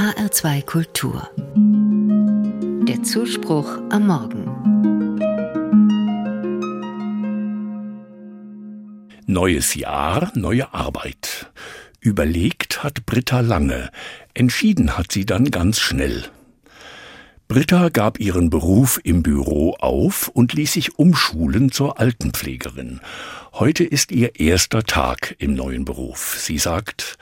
HR2 Kultur. Der Zuspruch am Morgen. Neues Jahr, neue Arbeit. Überlegt hat Britta lange, entschieden hat sie dann ganz schnell. Britta gab ihren Beruf im Büro auf und ließ sich umschulen zur Altenpflegerin. Heute ist ihr erster Tag im neuen Beruf. Sie sagt,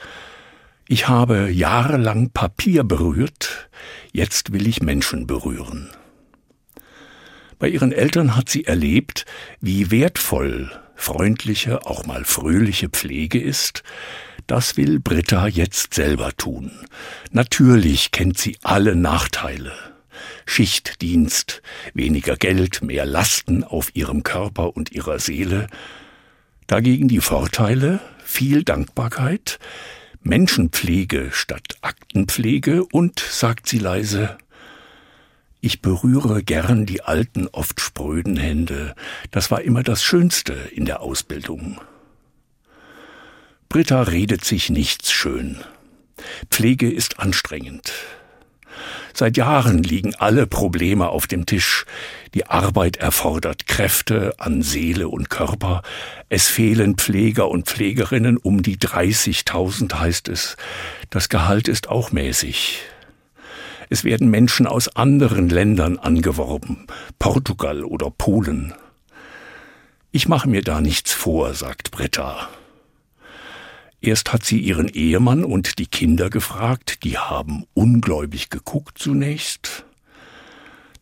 ich habe jahrelang Papier berührt, jetzt will ich Menschen berühren. Bei ihren Eltern hat sie erlebt, wie wertvoll freundliche, auch mal fröhliche Pflege ist, das will Britta jetzt selber tun. Natürlich kennt sie alle Nachteile. Schichtdienst, weniger Geld, mehr Lasten auf ihrem Körper und ihrer Seele. Dagegen die Vorteile, viel Dankbarkeit, Menschenpflege statt Aktenpflege und, sagt sie leise, ich berühre gern die alten, oft spröden Hände. Das war immer das Schönste in der Ausbildung. Britta redet sich nichts schön. Pflege ist anstrengend. Seit Jahren liegen alle Probleme auf dem Tisch. Die Arbeit erfordert Kräfte an Seele und Körper. Es fehlen Pfleger und Pflegerinnen um die 30.000 heißt es. Das Gehalt ist auch mäßig. Es werden Menschen aus anderen Ländern angeworben, Portugal oder Polen. Ich mache mir da nichts vor, sagt Britta. Erst hat sie ihren Ehemann und die Kinder gefragt, die haben ungläubig geguckt zunächst.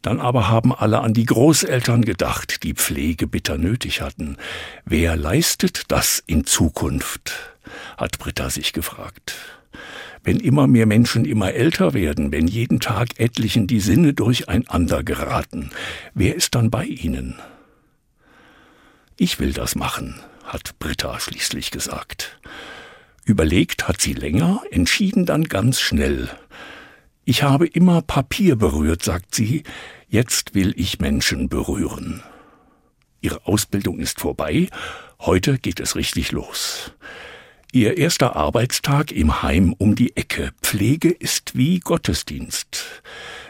Dann aber haben alle an die Großeltern gedacht, die Pflege bitter nötig hatten. Wer leistet das in Zukunft? hat Britta sich gefragt. Wenn immer mehr Menschen immer älter werden, wenn jeden Tag etlichen die Sinne durcheinander geraten, wer ist dann bei ihnen? Ich will das machen, hat Britta schließlich gesagt. Überlegt hat sie länger, entschieden dann ganz schnell. Ich habe immer Papier berührt, sagt sie, jetzt will ich Menschen berühren. Ihre Ausbildung ist vorbei, heute geht es richtig los. Ihr erster Arbeitstag im Heim um die Ecke. Pflege ist wie Gottesdienst.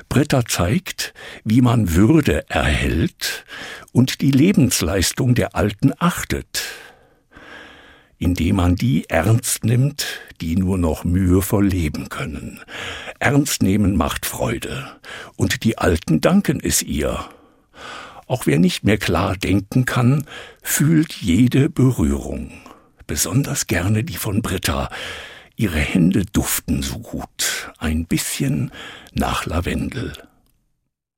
Britta zeigt, wie man Würde erhält und die Lebensleistung der Alten achtet indem man die ernst nimmt, die nur noch mühevoll leben können. Ernst nehmen macht Freude, und die Alten danken es ihr. Auch wer nicht mehr klar denken kann, fühlt jede Berührung, besonders gerne die von Britta. Ihre Hände duften so gut, ein bisschen nach Lavendel.